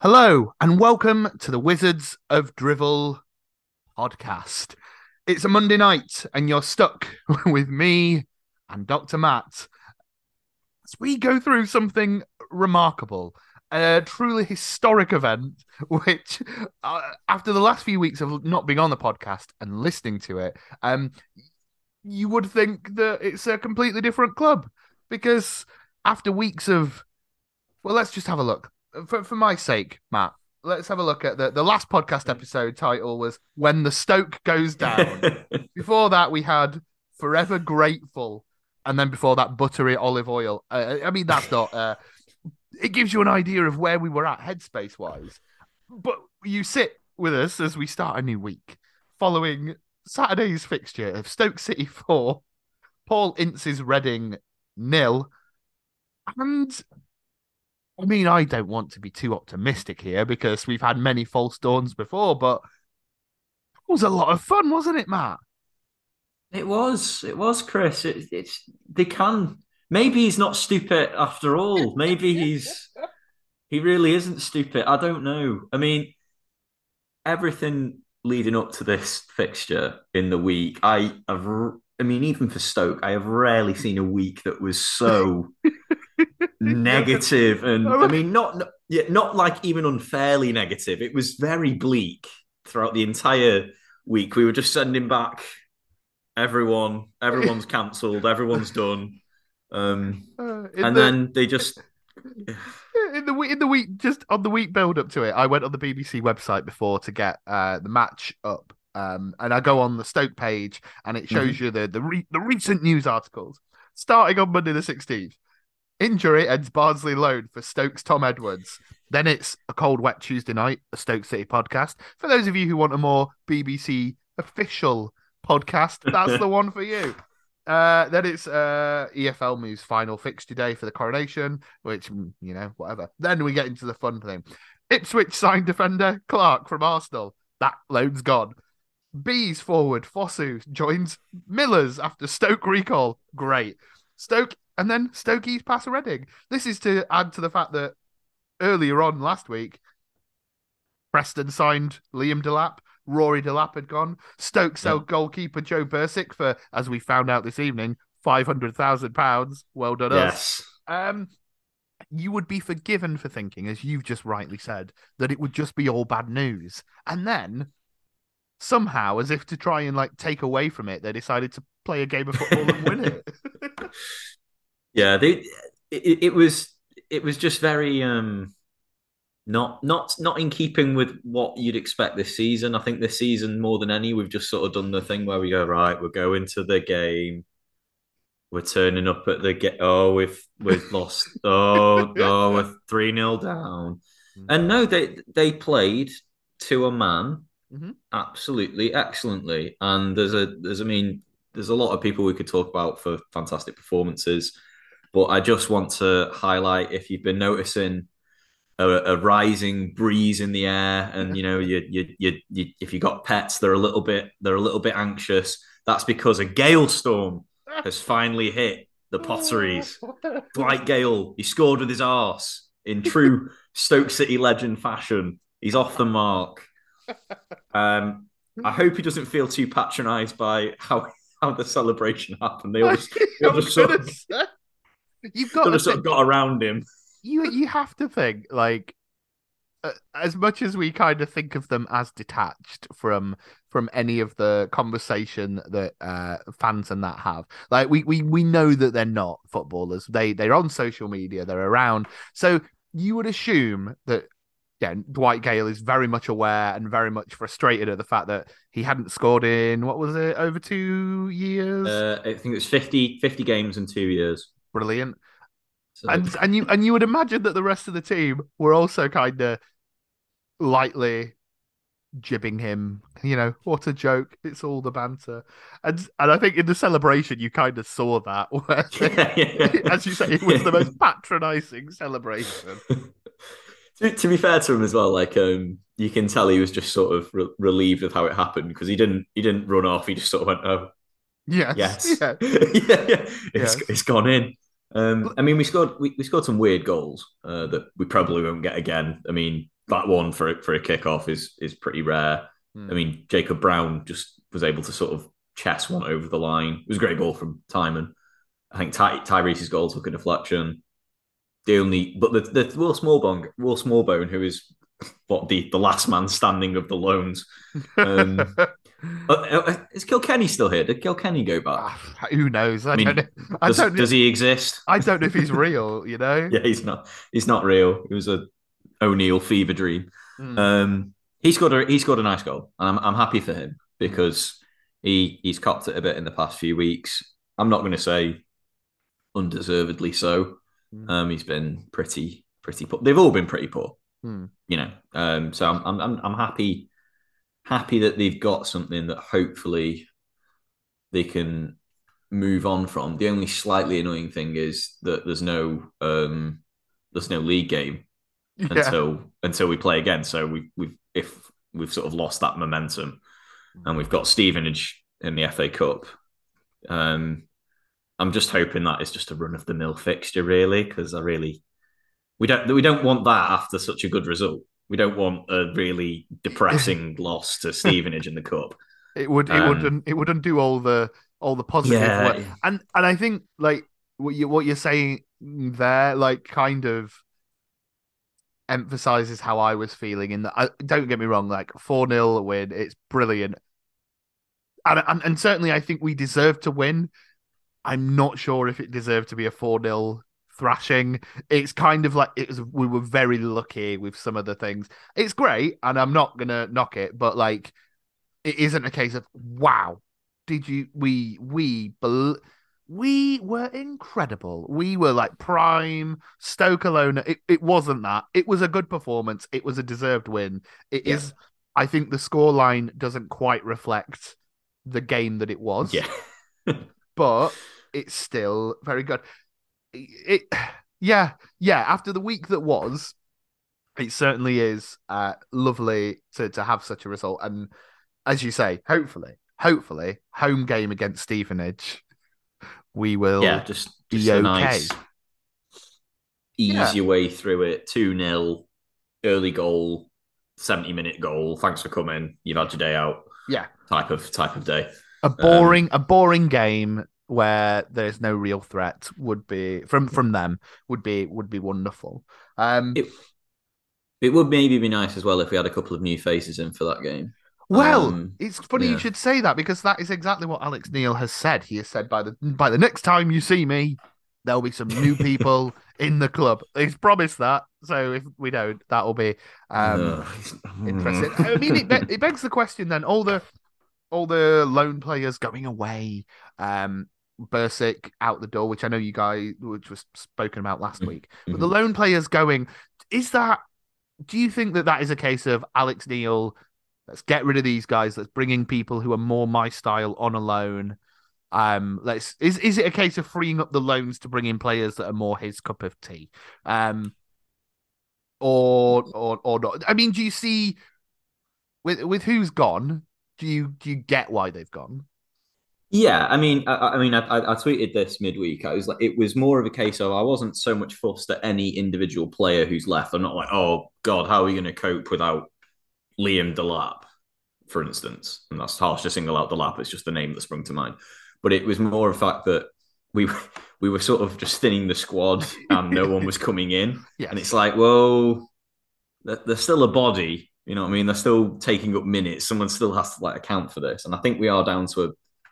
Hello, and welcome to the Wizards of Drivel podcast. It's a Monday night, and you're stuck with me and Dr. Matt as we go through something remarkable, a truly historic event, which, uh, after the last few weeks of not being on the podcast and listening to it, um, you would think that it's a completely different club because after weeks of, well, let's just have a look for, for my sake, Matt, let's have a look at the, the last podcast episode title was When the Stoke Goes Down. before that, we had Forever Grateful. And then before that, Buttery Olive Oil. Uh, I mean, that's not. Uh, it gives you an idea of where we were at headspace wise. But you sit with us as we start a new week following Saturday's fixture of Stoke City 4, Paul Ince's Reading nil, and I mean, I don't want to be too optimistic here because we've had many false dawns before, but it was a lot of fun, wasn't it, Matt? It was. It was, Chris. It, it's they can. Maybe he's not stupid after all. Maybe he's he really isn't stupid. I don't know. I mean, everything leading up to this fixture in the week, I have. I mean, even for Stoke, I have rarely seen a week that was so negative and I mean not, not yeah, not like even unfairly negative. It was very bleak throughout the entire week. We were just sending back everyone, everyone's cancelled, everyone's done. Um, uh, and the, then they just in the week in the week just on the week build up to it, I went on the BBC website before to get uh, the match up. Um, and I go on the Stoke page and it shows mm-hmm. you the the, re- the recent news articles starting on Monday the 16th. Injury ends Barnsley loan for Stokes Tom Edwards. Then it's a cold, wet Tuesday night, a Stoke City podcast. For those of you who want a more BBC official podcast, that's the one for you. Uh, then it's uh, EFL moves final fixture day for the coronation, which, mm, you know, whatever. Then we get into the fun thing. Ipswich signed defender Clark from Arsenal. That loan's gone. Bees forward, Fosu joins Millers after Stoke recall. Great. Stoke and then Stokey's pass a Reading. This is to add to the fact that earlier on last week, Preston signed Liam Delap. Rory Delap had gone. Stoke sold yeah. goalkeeper Joe Bursik for, as we found out this evening, five hundred thousand pounds. Well done, yes. us. Um, you would be forgiven for thinking, as you've just rightly said, that it would just be all bad news, and then somehow, as if to try and like take away from it, they decided to play a game of football and win it. yeah, they, it, it was it was just very um not not not in keeping with what you'd expect this season. I think this season more than any, we've just sort of done the thing where we go right, we're going to the game, we're turning up at the get. Oh, we've we've lost. Oh, oh, we're three 0 down. Mm-hmm. And no, they they played to a man, mm-hmm. absolutely excellently. And there's a there's I mean there's a lot of people we could talk about for fantastic performances, but I just want to highlight if you've been noticing a, a rising breeze in the air, and you know you, you, you you if you got pets, they're a little bit they're a little bit anxious. That's because a gale storm has finally hit the potteries. Dwight Gayle, he scored with his arse in true Stoke City legend fashion. He's off the mark. Um, I hope he doesn't feel too patronised by how how the celebration happened. They all just, they all just sort of, you've got to sort of got around him. You you have to think like uh, as much as we kind of think of them as detached from from any of the conversation that uh, fans and that have like we, we we know that they're not footballers they they're on social media they're around so you would assume that yeah, Dwight Gayle is very much aware and very much frustrated at the fact that he hadn't scored in what was it over two years? Uh, I think it's 50, 50 games in two years. Brilliant. So... And and you and you would imagine that the rest of the team were also kind of lightly jibbing him. You know, what a joke! It's all the banter, and and I think in the celebration you kind of saw that. Yeah, yeah. as you say, it was the most patronising celebration. to, to, be fair to him as well, like um, you can tell he was just sort of re- relieved of how it happened because he didn't he didn't run off. He just sort of went, "Oh, yes, yes, yeah, yeah, yeah. It's, yes. it's gone in." Um, I mean, we scored we, we scored some weird goals uh, that we probably won't get again. I mean, that one for for a kickoff is is pretty rare. Mm. I mean, Jacob Brown just was able to sort of chest one over the line. It was a great ball from Tymon. I think Ty- Tyrese's goal took a deflection. The only, but the, the Will Smallbone, Will Smallbone, who is what the, the last man standing of the loans. Um, uh, uh, is Kilkenny still here? Did Kilkenny go back? Ah, who knows? I, I mean, don't know. I does, don't does he exist? I don't know if he's real. You know? yeah, he's not. He's not real. It was a O'Neill fever dream. Mm. Um, he scored a he scored a nice goal, and I'm I'm happy for him because he he's copped it a bit in the past few weeks. I'm not going to say undeservedly so. Mm. Um, he's been pretty pretty poor. They've all been pretty poor. Mm. You know, um, so I'm I'm I'm happy happy that they've got something that hopefully they can move on from. The only slightly annoying thing is that there's no um, there's no league game yeah. until until we play again. So we we if we've sort of lost that momentum, and we've got Stevenage in the FA Cup. Um, I'm just hoping that is just a run of the mill fixture, really, because I really we don't we don't want that after such a good result. We don't want a really depressing loss to Stevenage in the cup. It would it um, would it would undo all the all the positive yeah. work. And and I think like what you what you're saying there, like kind of emphasizes how I was feeling in that I, don't get me wrong, like 4-0 win, it's brilliant. And, and and certainly I think we deserve to win. I'm not sure if it deserved to be a 4-0 thrashing. It's kind of like it was we were very lucky with some of the things. It's great, and I'm not gonna knock it, but like it isn't a case of wow, did you we we we were incredible. We were like prime Stoke alone. It it wasn't that. It was a good performance. It was a deserved win. It yeah. is. I think the scoreline doesn't quite reflect the game that it was. Yeah. but it's still very good it, yeah, yeah. After the week that was, it certainly is uh, lovely to to have such a result. And as you say, hopefully, hopefully, home game against Stevenage, we will yeah, just, just be okay. Nice, ease yeah. your way through it. Two 0 early goal, seventy minute goal. Thanks for coming. You've had your day out. Yeah, type of type of day. A boring, um, a boring game where there's no real threat would be from from them would be would be wonderful. Um, it, it would maybe be nice as well if we had a couple of new faces in for that game. Well, um, it's funny yeah. you should say that because that is exactly what Alex Neil has said. He has said by the by the next time you see me, there'll be some new people in the club. He's promised that. So if we don't, that will be um, interesting. I mean, it, it begs the question then: all the all the lone players going away, um, Bursik out the door, which I know you guys, which was spoken about last mm-hmm. week. But the mm-hmm. lone players going, is that? Do you think that that is a case of Alex Neil? Let's get rid of these guys. Let's bring in people who are more my style on a loan. Um, let's is is it a case of freeing up the loans to bring in players that are more his cup of tea? Um, or or or not? I mean, do you see with with who's gone? Do you do you get why they've gone? Yeah, I mean, I, I mean, I, I, tweeted this midweek. I was like, it was more of a case of I wasn't so much fussed at any individual player who's left. I'm not like, oh God, how are we going to cope without Liam Delap, for instance? And that's harsh to single out Delap. It's just the name that sprung to mind. But it was more a fact that we we were sort of just thinning the squad and no one was coming in. Yes. And it's like, well, there's still a body. You know what I mean? They're still taking up minutes. Someone still has to like account for this. And I think we are down to a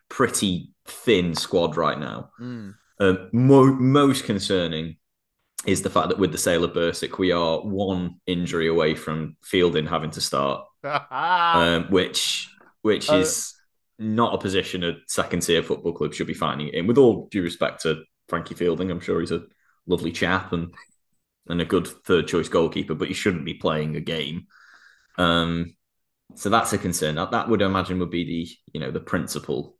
pretty thin squad right now. Mm. Um, mo- most concerning is the fact that with the sale of Bursik, we are one injury away from Fielding having to start, um, which which uh, is not a position a second tier football club should be finding in. With all due respect to Frankie Fielding, I'm sure he's a lovely chap and and a good third choice goalkeeper, but he shouldn't be playing a game. Um, so that's a concern. That, that would I imagine would be the you know the principal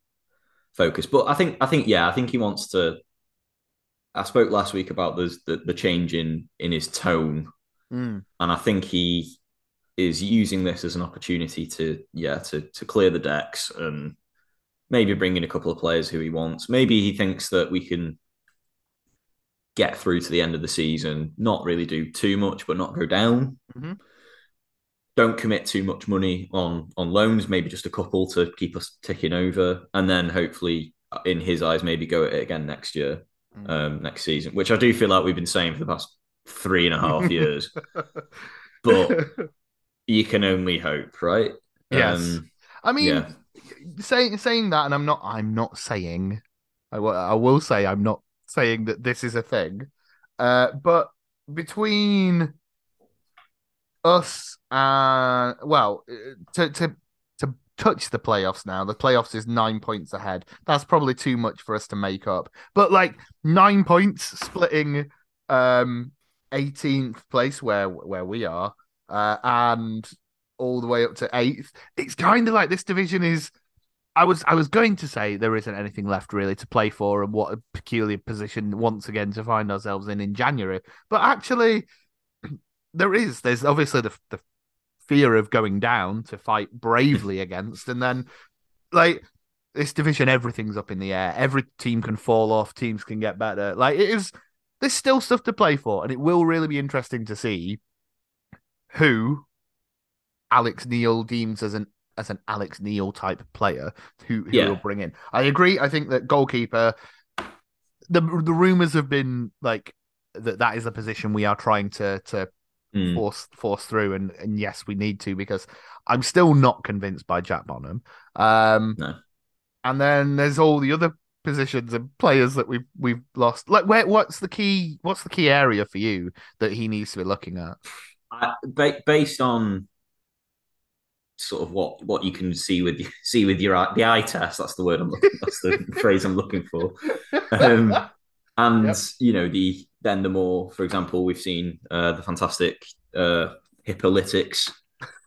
focus. But I think I think yeah, I think he wants to. I spoke last week about the the, the change in in his tone, mm. and I think he is using this as an opportunity to yeah to to clear the decks and maybe bring in a couple of players who he wants. Maybe he thinks that we can get through to the end of the season, not really do too much, but not go down. Mm-hmm. Don't commit too much money on on loans, maybe just a couple to keep us ticking over, and then hopefully, in his eyes, maybe go at it again next year, mm. um, next season, which I do feel like we've been saying for the past three and a half years. but you can only hope, right? Yes. Um, I mean, yeah. saying saying that, and I'm not. I'm not saying. I, I will say I'm not saying that this is a thing. Uh, but between us and well, to to to touch the playoffs now, the playoffs is nine points ahead. That's probably too much for us to make up. But like nine points splitting um 18th place where where we are, uh, and all the way up to eighth. It's kind of like this division is. I was I was going to say there isn't anything left really to play for, and what a peculiar position once again to find ourselves in in January. But actually, there is. There's obviously the the fear of going down to fight bravely against, and then like this division, everything's up in the air. Every team can fall off. Teams can get better. Like it is. There's still stuff to play for, and it will really be interesting to see who Alex Neil deems as an as an Alex Neil type player who, who yeah. will bring in. I agree. I think that goalkeeper. The the rumors have been like that that is a position we are trying to to mm. force force through, and and yes, we need to because I'm still not convinced by Jack Bonham. Um, no. And then there's all the other positions and players that we've we've lost. Like, where what's the key? What's the key area for you that he needs to be looking at? Uh, based on sort of what what you can see with see with your eye, the eye test. That's the word I'm looking. That's the phrase I'm looking for. Um, and yep. you know the then the more, for example, we've seen uh, the fantastic uh, Hippolytics,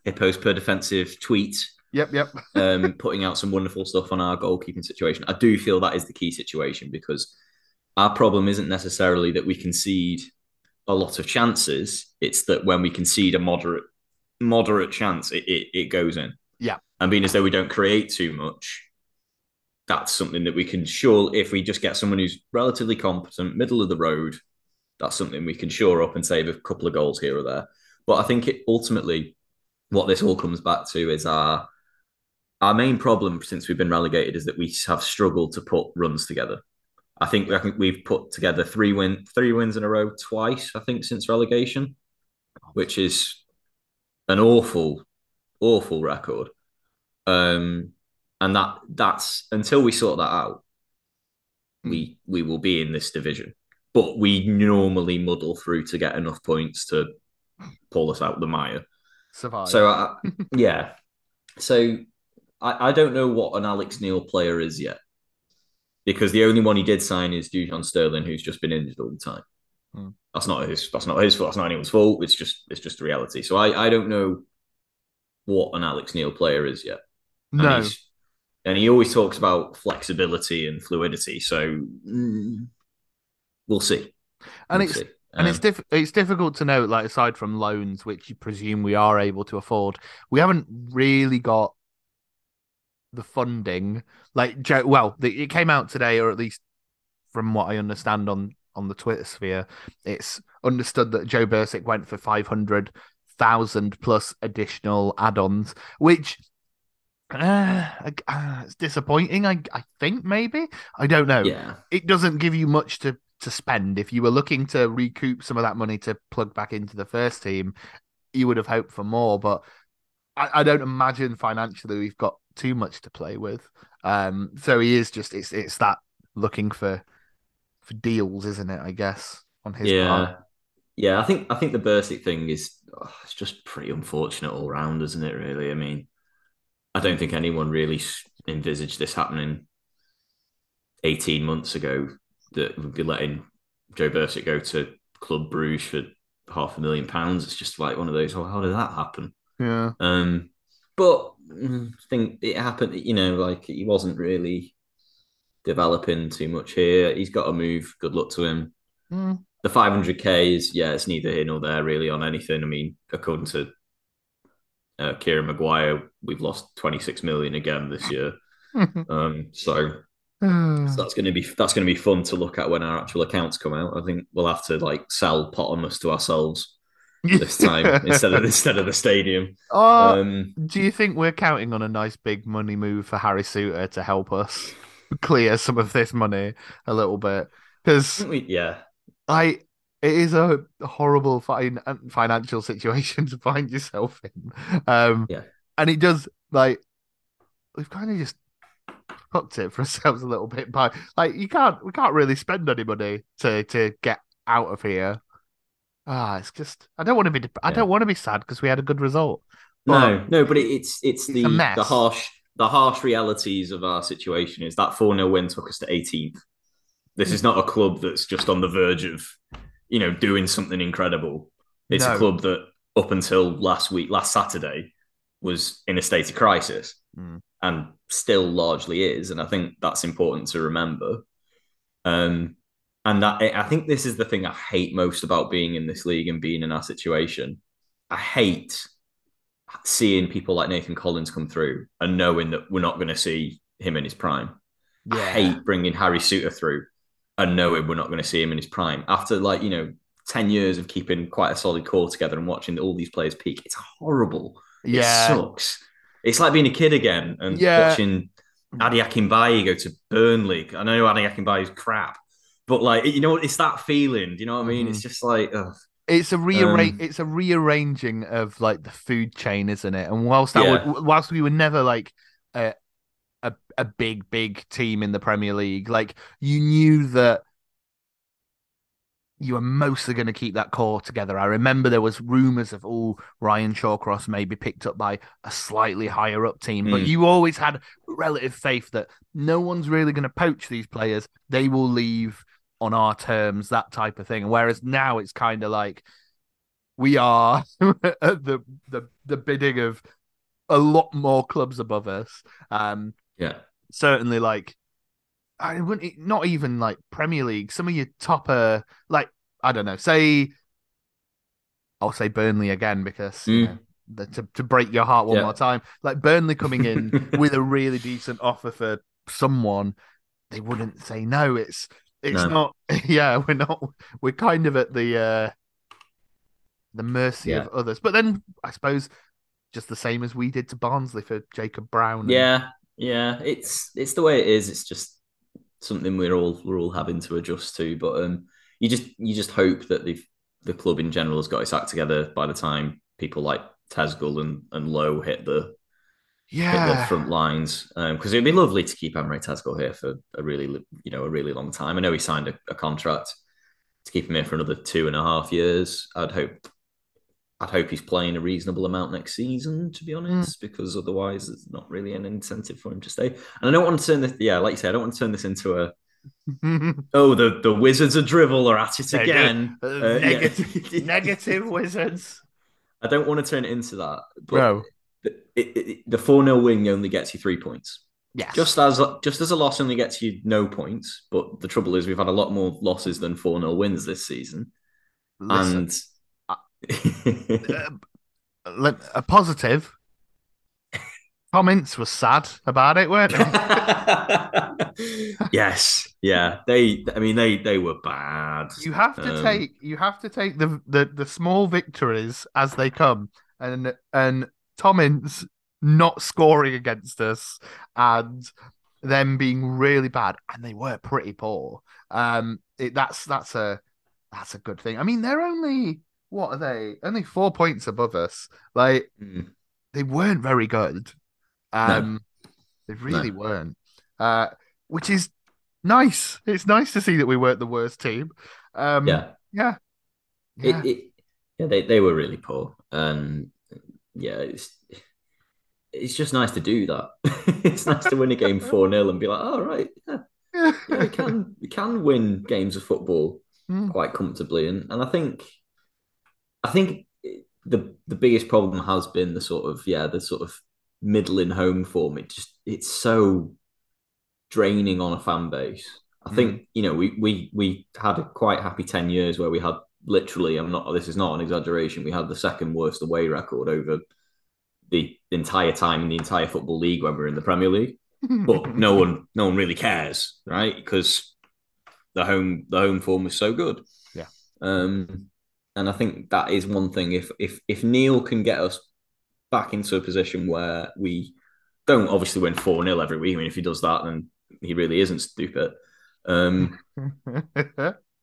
Hippos per defensive tweet. Yep, yep. um, putting out some wonderful stuff on our goalkeeping situation. I do feel that is the key situation because our problem isn't necessarily that we concede a lot of chances. It's that when we concede a moderate moderate chance it, it, it goes in. Yeah. And being as though we don't create too much, that's something that we can sure if we just get someone who's relatively competent, middle of the road, that's something we can shore up and save a couple of goals here or there. But I think it ultimately what this all comes back to is our our main problem since we've been relegated is that we have struggled to put runs together. I think I think we've put together three win three wins in a row twice. I think since relegation, which is an awful, awful record. Um, and that that's until we sort that out, we we will be in this division. But we normally muddle through to get enough points to pull us out the mire. Survive. So uh, yeah, so I, I don't know what an Alex Neil player is yet, because the only one he did sign is Dujon Sterling, who's just been injured all the time. Hmm. That's not his. That's not his fault. That's not anyone's fault. It's just. It's just reality. So I. I don't know what an Alex Neil player is yet. And no. And he always talks about flexibility and fluidity. So mm, we'll see. And we'll it's. See. And um, it's diff- it's difficult to know, like aside from loans, which you presume we are able to afford, we haven't really got the funding. Like, well, the, it came out today, or at least from what I understand on on the Twitter sphere, it's understood that Joe Bursik went for 500,000 plus additional add ons, which uh, uh, it's disappointing. I, I think maybe. I don't know. Yeah. It doesn't give you much to, to spend. If you were looking to recoup some of that money to plug back into the first team, you would have hoped for more. But I, I don't imagine financially we've got too much to play with. Um, so he is just it's it's that looking for for deals, isn't it? I guess on his yeah. part. Yeah, I think I think the Bursik thing is oh, it's just pretty unfortunate all round, isn't it? Really, I mean, I don't think anyone really envisaged this happening eighteen months ago that we'd be letting Joe Bursik go to Club Bruges for half a million pounds. It's just like one of those. Oh, how did that happen? Yeah. Um, but mm, I think it happened. You know, like he wasn't really developing too much here. He's got to move. Good luck to him. Mm. The 500k is yeah, it's neither here nor there really on anything. I mean, according to uh, Kieran Maguire, we've lost 26 million again this year. um, so, mm. so that's going to be that's going to be fun to look at when our actual accounts come out. I think we'll have to like sell Pottermus to ourselves this time instead of instead of the stadium. Uh, um, do you think we're counting on a nice big money move for Harry Souttar to help us clear some of this money a little bit? Because yeah, I it is a horrible fin- financial situation to find yourself in. Um, yeah, and it does like we've kind of just fucked it for ourselves a little bit by like you can't we can't really spend any money to to get out of here. Ah, it's just I don't want to be I don't want to be sad because we had a good result. no, no, but it's it's, it's the the harsh the harsh realities of our situation is that 4 0 win took us to 18th. This is not a club that's just on the verge of, you know, doing something incredible. It's no. a club that up until last week, last Saturday, was in a state of crisis mm. and still largely is. And I think that's important to remember. Um, and that I think this is the thing I hate most about being in this league and being in our situation. I hate seeing people like Nathan Collins come through and knowing that we're not going to see him in his prime. Yeah. I hate bringing Harry Souttar through and knowing we're not going to see him in his prime after like you know 10 years of keeping quite a solid core together and watching all these players peak it's horrible yeah it sucks it's like being a kid again and yeah. watching Ade Akinbiyi go to Burnley I know Akinbiyi is crap but like you know it's that feeling do you know what I mean mm. it's just like ugh. It's a rearrange. Um, it's a rearranging of like the food chain, isn't it? And whilst that yeah. would, whilst we were never like a, a a big big team in the Premier League, like you knew that you were mostly going to keep that core together. I remember there was rumors of oh Ryan Shawcross maybe picked up by a slightly higher up team, mm. but you always had relative faith that no one's really going to poach these players. They will leave on our terms, that type of thing. Whereas now it's kind of like we are at the the the bidding of a lot more clubs above us. Um, yeah, certainly like I wouldn't not even like Premier League. Some of your topper, like I don't know, say I'll say Burnley again because mm. you know, the, to to break your heart one yeah. more time, like Burnley coming in with a really decent offer for someone, they wouldn't say no. It's it's no. not. Yeah, we're not. We're kind of at the uh the mercy yeah. of others. But then I suppose just the same as we did to Barnsley for Jacob Brown. And... Yeah, yeah. It's it's the way it is. It's just something we're all we're all having to adjust to. But um, you just you just hope that the the club in general has got its act together by the time people like Tezgel and and Lowe hit the yeah the front lines because um, it'd be lovely to keep Emre Tezgel here for a really you know a really long time. I know he signed a, a, contract to keep him here for another two and a half years. I'd hope I'd hope he's playing a reasonable amount next season, to be honest, mm. because otherwise there's not really an incentive for him to stay. And I don't want to turn this, yeah, like you said, I don't want to turn this into a oh the the Wizards of drivel are at it again. Uh, uh, negative, yeah. negative Wizards. I don't want to turn it into that, but. Bro the four 0 win only gets you three points. Yes. Just as just as a loss only gets you no points, but the trouble is we've had a lot more losses than four 0 wins this season. Listen, and uh, a positive. Comments were sad about it, weren't they? yes, yeah. They, I mean, they they were bad. You have to um, take you have to take the, the the small victories as they come, and and Tom Ince not scoring against us and them being really bad, and they were pretty poor. Um, it, that's that's a that's a good thing. I mean, they're only what are they? Only four points above us. Like mm. they weren't very good. Um, no. they really no. weren't. Uh, which is nice. It's nice to see that we weren't the worst team. Um, yeah, yeah, yeah. It, it, yeah, they they were really poor, and yeah, it's it's just nice to do that. it's nice to win a game 4 0 and be like, all oh, right, yeah, yeah, we can we can win games of football mm. quite comfortably. And and I think I think the the biggest problem has been the sort of yeah, the sort of middling home form. It just it's so draining on a fan base. I think mm. you know we we we had a quite happy ten years where we had literally, I'm not. This is not an exaggeration. We had the second worst away record over the entire time in the entire football league when we are in the Premier League. but no one, no one really cares, right? Because the home, the home form was so good. Yeah. Um, and I think that is one thing. If if if Neil can get us back into a position where we don't obviously win four 0 every week. I mean, if he does that, then he really isn't stupid. Um,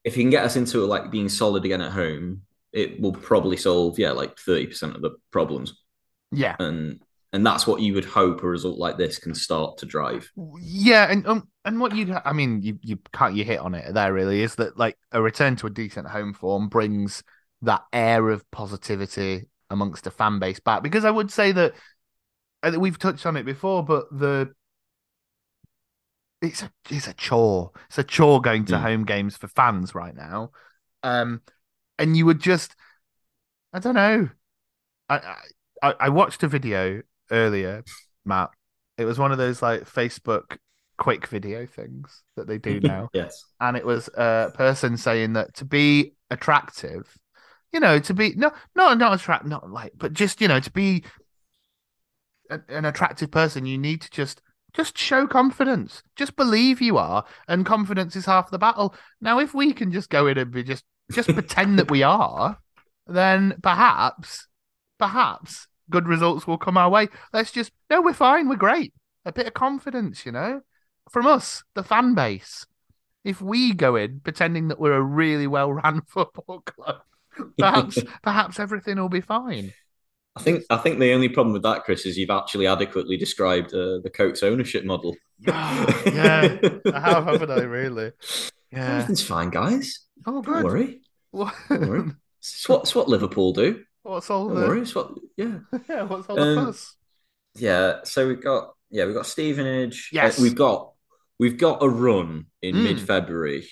if he can get us into like being solid again at home, it will probably solve yeah like thirty percent of the problems. Yeah, and and that's what you would hope a result like this can start to drive. Yeah, and um, and what you I mean you you can't you hit on it there really is that like a return to a decent home form brings that air of positivity amongst a fan base back because I would say that we've touched on it before, but the it's a it's a chore. It's a chore going to mm. home games for fans right now. Um, and you would just, I don't know. I, I I watched a video earlier, Matt. It was one of those like Facebook quick video things that they do now. yes. And it was a person saying that to be attractive, you know, to be no, not not attract, not like, but just you know, to be an attractive person, you need to just just show confidence. Just believe you are, and confidence is half the battle. Now, if we can just go in and be just just pretend that we are, then perhaps, perhaps good results will come our way. Let's just no, we're fine, we're great. A bit of confidence, you know, from us, the fan base. If we go in pretending that we're a really well run football club, perhaps perhaps everything will be fine. I think I think the only problem with that, Chris, is you've actually adequately described uh, the Coates ownership model. yeah, I have, haven't I? Really? Yeah, everything's fine, guys. Oh, good. Don't worry. What? Don't worry. It's what, it's what Liverpool do. What's all Don't the? Worry. It's what, yeah. yeah. What's all um, the fuss? Yeah. So we've got yeah we've got Stevenage. Uh, yes. Uh, we've got we've got a run in mm. mid February,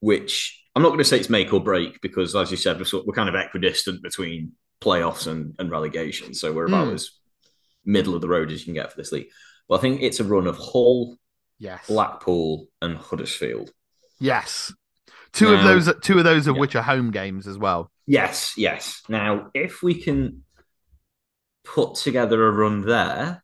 which I'm not going to say it's make or break because, as you said, we're, sort, we're kind of equidistant between playoffs and, and relegation. So we're about mm. as middle of the road as you can get for this league. But I think it's a run of Hull, yes, Blackpool, and Huddersfield. Yes, two now, of those. Two of those of yeah. which are home games as well. Yes, yes. Now, if we can put together a run there,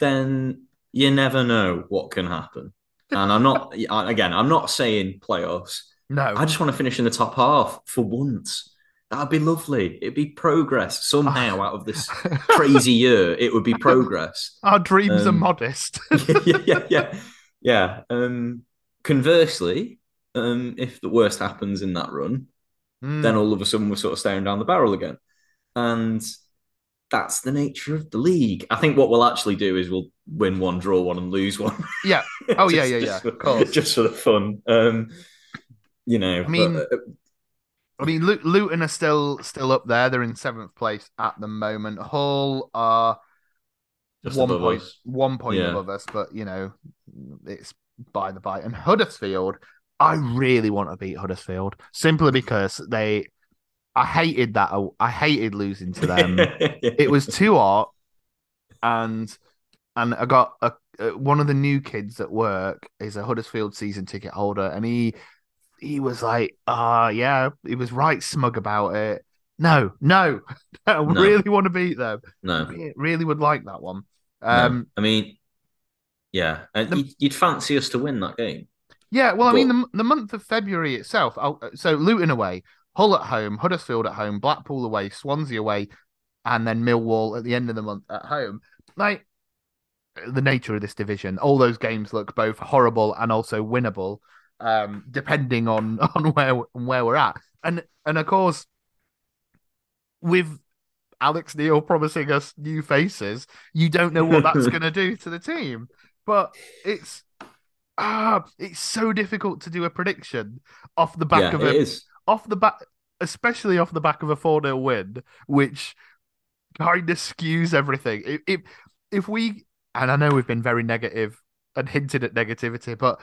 then you never know what can happen. And I'm not again. I'm not saying playoffs. No, I just want to finish in the top half for once. That'd be lovely. It'd be progress somehow out of this crazy year. It would be progress. Our dreams um, are modest. yeah, yeah, yeah, yeah. Um, conversely, um, if the worst happens in that run, mm. then all of a sudden we're sort of staring down the barrel again, and that's the nature of the league. I think what we'll actually do is we'll win one, draw one, and lose one. Yeah. Oh just, yeah, yeah, yeah. For, of course. Just for the fun. You know. I mean. But, uh, I mean, Luton are still still up there. They're in seventh place at the moment. Hull are Just one point one point yeah. above us, but you know it's by the by. And Huddersfield, I really want to beat Huddersfield simply because they. I hated that. I hated losing to them. it was too hot, and and I got a, one of the new kids at work is a Huddersfield season ticket holder, and he he was like, ah, uh, yeah, he was right smug about it. No, no, I no. really want to beat them. No, really, really would like that one. Um, no. I mean, yeah, and the, you'd fancy us to win that game. Yeah, well, but... I mean, the, the month of February itself. I'll, so Luton away, Hull at home, Huddersfield at home, Blackpool away, Swansea away, and then Millwall at the end of the month at home. Like the nature of this division, all those games look both horrible and also winnable um, depending on on where where we're at. And and of course, with Alex Neil promising us new faces, you don't know what that's going to do to the team. But it's ah, it's so difficult to do a prediction off the back yeah, of a off the back, especially off the back of a four 0 win, which kind of skews everything. If, if if we and I know we've been very negative and hinted at negativity, but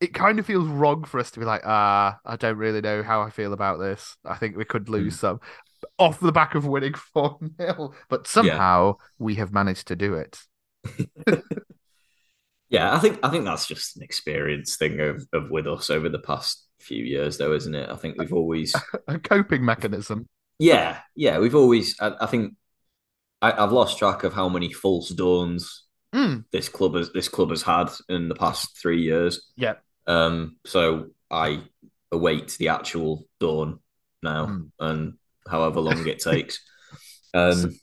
it kind of feels wrong for us to be like, ah, I don't really know how I feel about this. I think we could lose mm. some off the back of winning 4 0, but somehow yeah. we have managed to do it. yeah, I think I think that's just an experience thing of, of with us over the past few years, though, isn't it? I think we've always a coping mechanism. Yeah, yeah, we've always. I, I think I, have lost track of how many false dawns mm. this club has this club has had in the past three years. Yeah, um, so I await the actual dawn now, Mm. and however long it takes. Um,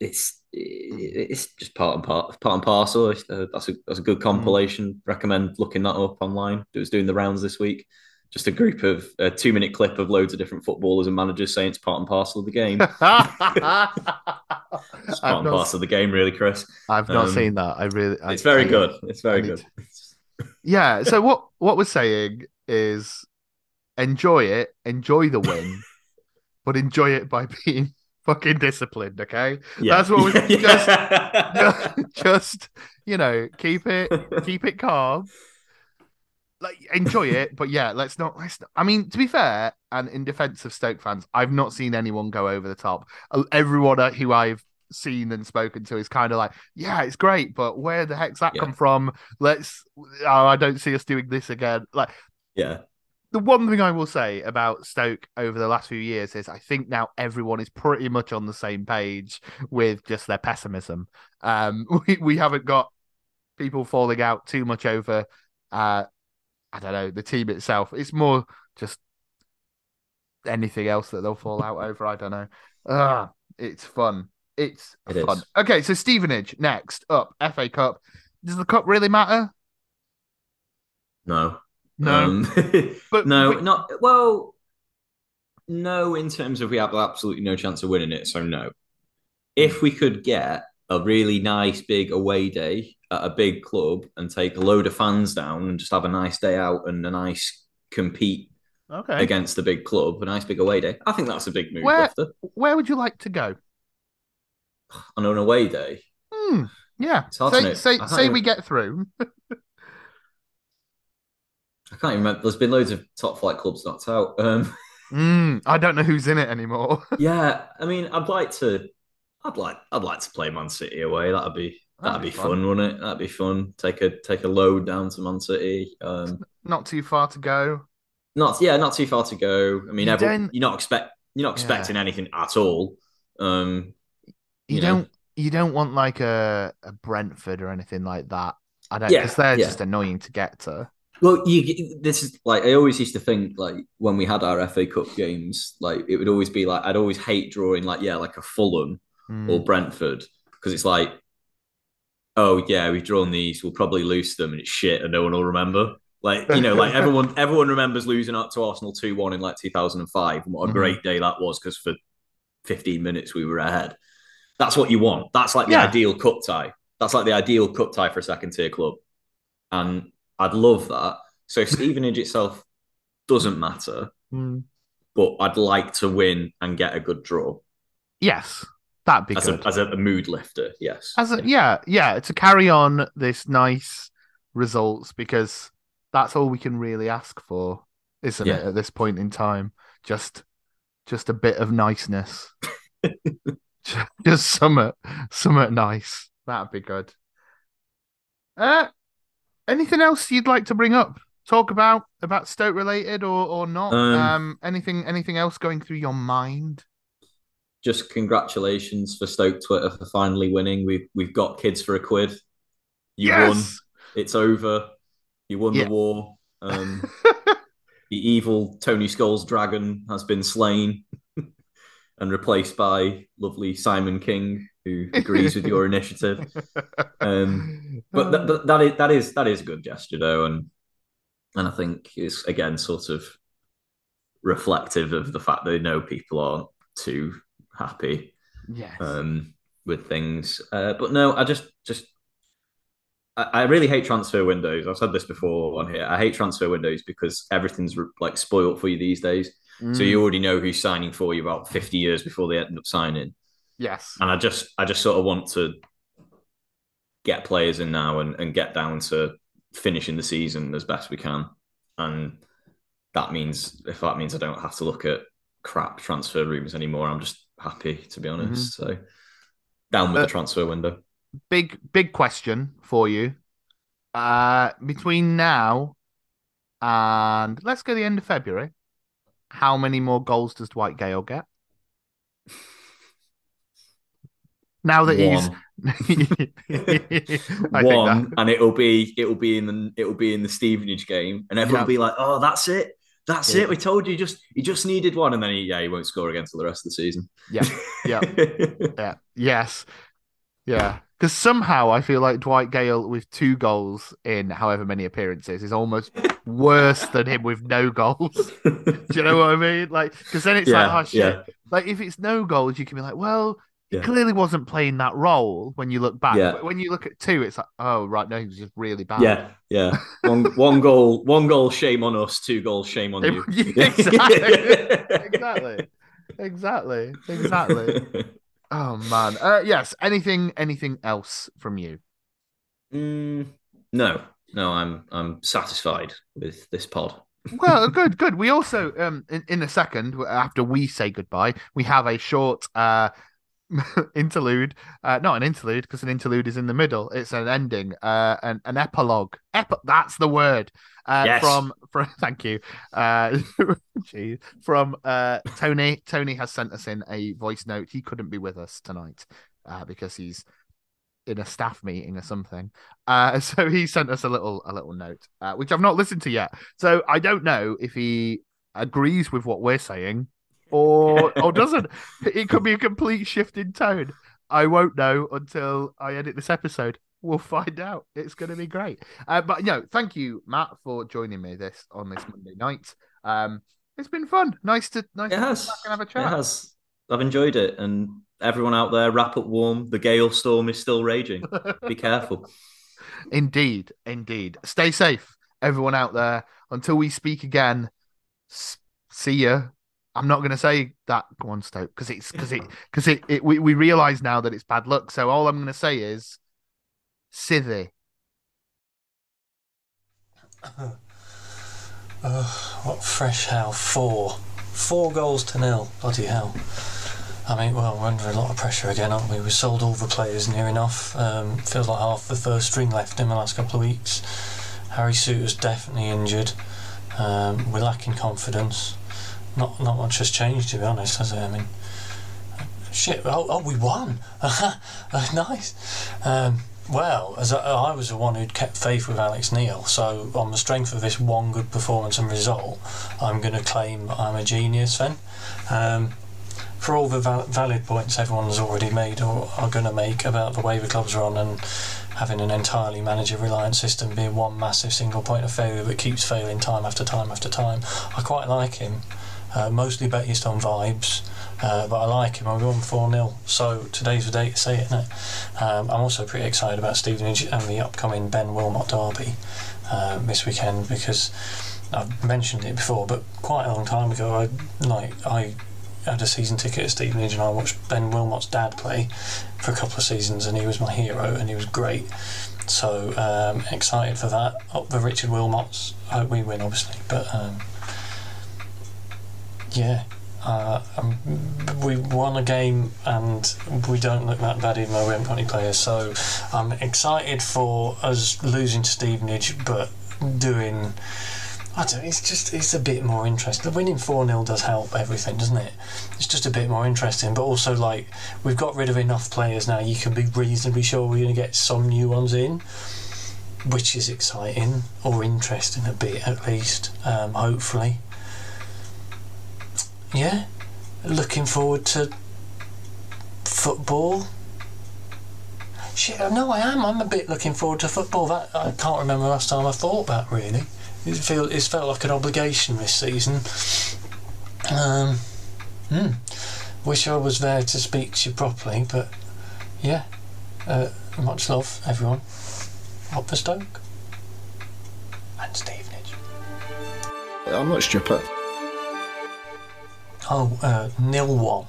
it's it's just part and part part and parcel. Uh, that's a that's a good compilation. Recommend looking that up online. It was doing the rounds this week. Just a group of a two minute clip of loads of different footballers and managers saying it's part and parcel of the game. It's part I've and not, parcel of the game, really, Chris. I've not um, seen that. I really. I- It's very I- good. It's very I good. Yeah. So what what we're saying is enjoy it, enjoy the win, but enjoy it by being fucking disciplined. Okay. Yeah. That's what we Yeah. just you know keep it keep it calm like enjoy it but yeah let's not let's not, i mean to be fair and in defense of stoke fans i've not seen anyone go over the top Uh, everyone uh, who i've seen and spoken to is kind of like yeah it's great but where the heck's that Yeah. come from let's oh, i don't see us doing this again like yeah. the one thing I will say about Stoke over the last few years is I think now everyone is pretty much on the same page with just their pessimism. Um, we we haven't got people falling out too much over, uh, I don't know, the team itself. It's more just anything else that they'll fall out over. I don't know. Ah, it's fun. It's It fun. is. Okay, so Stevenage next up, FA Cup. Does the cup really matter? No. No, Um, but no, but- not well. No, in terms of we have absolutely no chance of winning it, so no. If we could get a really nice big away day at a big club and take a load of fans down and just have a nice day out and a nice compete okay. against the big club, a nice big away day, I think that's a big move Where- Where would you like to go? On an away day, Hmm. Yeah. Say say say even- we get through. I can't even remember. There's been loads of top flight clubs knocked out. Um, Hmm. I don't know who's in it anymore. yeah, I mean, I'd like to. I'd like. I'd like to play Man City away. That'd be. That'd, be, fun. wouldn't it? That'd be fun. Take a take a load down to Man City. Um, Not too far to go. not yeah, not too far to go. I mean, you everyone, you're not expect you're not expecting anything at all. Um, You, You know. don't you don't want like a, a Brentford or anything like that. I don't Yeah, because they're yeah. just annoying to get to. well, you this is like I always used to think like when we had our FA Cup games, like it would always be like I'd always hate drawing like yeah, like a Fulham Hmm. or Brentford because it's like, oh yeah, we've drawn these, we'll probably lose them, and it's shit, and no one will remember. Like you know, like everyone, everyone remembers losing up to Arsenal two one in like two thousand and five, and what a Mhm. great day that was because for fifteen minutes we were ahead. That's what you want. That's like the Yeah. ideal cup tie. That's like the ideal cup tie for a second tier club, and I'd love that. So Stevenage itself doesn't matter, Hmm. but I'd like to win and get a good draw Yes, that'd be as good. a as a, a mood lifter. Yes, As a, yeah, yeah, to carry on this nice results because that's all we can really ask for, isn't Yeah. it? At this point in time, just just a bit of niceness, just summer, summer nice. That'd be good. Uh, anything else you'd like to bring up? Talk about about Stoke related or or not? Um, um anything anything else going through your mind? just congratulations for Stoke Twitter for finally winning. We've we've got kids for a quid. You won. It's over. You won Yeah. the war. Um, the evil Tony Scholes' dragon has been slain and replaced by lovely Simon King, who agrees with your initiative. Um, But that, that, that is that is that is a good gesture though, and and I think it's again sort of reflective of the fact that they know people aren't too happy yes. um, with things. Uh, but no, I just just I, I really hate transfer windows. I've said this before on here. I hate transfer windows because everything's like spoiled for you these days. So Mm, you already know who's signing for you about fifty years before they end up signing. yes. And I just I just sort of want to get players in now and, and get down to finishing the season as best we can. And that means if that means I don't have to look at crap transfer rooms anymore, I'm just happy to be honest. So down with Uh, the transfer window. big big question for you. Uh between now and let's go the end of February, how many more goals does Dwight Gayle get? Now that he's One. I One, think and it'll be it'll be in the it'll be in the Stevenage game, and everyone Yeah. will be like, "Oh, that's it, That's Yeah. it. We told you just he just needed one, and then he yeah he won't score again till the rest of the season. Yeah, yeah. Yeah. Yes. Yeah. Because somehow I feel like Dwight Gayle with two goals in however many appearances is almost worse than him with no goals. Do you know what I mean? Like, because then it's yeah, like, oh shit. yeah, Like, if it's no goals, you can be like, well, he clearly wasn't playing that role when you look back. Yeah. But when you look at two, it's like, oh right, no, he was just really bad. yeah, yeah. One one goal, one goal. Shame on us. Two goals. Shame on you. exactly. exactly. Exactly. Exactly. Oh man. Uh, yes. Anything? Anything else from you? Mm, no, no. I'm I'm satisfied with this pod. Well, good, good. We also, um, in, in a second after we say goodbye, we have a short uh interlude. Uh, not an interlude because an interlude is in the middle. It's an ending. Uh, an an epilogue. Ep- that's the word. Uh, Yes. from from thank you. Uh, geez, from uh Tony. Tony has sent us in a voice note. He couldn't be with us tonight uh, because he's in a staff meeting or something. Uh, so he sent us a little a little note, uh, which I've not listened to yet. So I don't know if he agrees with what we're saying or or doesn't. It could be a complete shift in tone. I won't know until I edit this episode. We'll find out. It's going to be great. Uh, but no, thank you, Matt, for joining me this on this Monday night. Um, it's been fun. Nice to nice It to has. and have a chat. It has. I've enjoyed it, and everyone out there, wrap up warm. The gale storm is still raging. Be careful. Indeed, indeed. Stay safe, everyone out there. Until we speak again, see ya. I'm not going to say that. Go on, Stoke, because it's because it because it, it we we realize now that it's bad luck. So all I'm going to say is, Sithy. What fresh hell? Four. Four goals to nil. Bloody hell. I mean, well, we're under a lot of pressure again, aren't we? We sold all the players near enough. Um, feels like half the first string left in the last couple of weeks. Harry Souttar's definitely injured. Um, we're lacking confidence. Not not much has changed, to be honest, has it? I mean, shit. Oh, oh we won. nice. Um, well, as I, I was the one who'd kept faith with Alex Neil, so on the strength of this one good performance and result, I'm going to claim I'm a genius then. Um, for all the val- valid points everyone's already made or are going to make about the way the clubs on and having an entirely manager reliant system being one massive single point of failure that keeps failing time after time after time, I quite like him. Uh, mostly based on vibes, uh, but I like him. I'm going 4 0, so today's the day to say it, isn't it? Um, I'm also pretty excited about Stevenage and the upcoming Ben Wilmot derby uh, this weekend because I've mentioned it before, but quite a long time ago, I like I had a season ticket at Stevenage and I watched Ben Wilmot's dad play for a couple of seasons, and he was my hero, and he was great. So um, excited for that. Up the Richard Wilmots. I hope we win, obviously, but um, yeah. Uh, um, we won a game and we don't look that bad even though we haven't got any players. So I'm excited for us losing to Stevenage, but doing. I don't. It's just. It's a bit more interesting. The winning four 0 does help everything, doesn't it? It's just a bit more interesting, but also like we've got rid of enough players now. You can be reasonably sure we're going to get some new ones in, which is exciting or interesting a bit at least. Um, hopefully. Yeah, looking forward to football. Shit, no, I am. I'm a bit looking forward to football. That I can't remember the last time I thought that really. It feel it's felt like an obligation this season. Um, hmm. Wish I was there to speak to you properly, but yeah. Uh, much love, everyone. Up the Stoke and Stevenage. I'm not stupid. Oh, uh, nil one.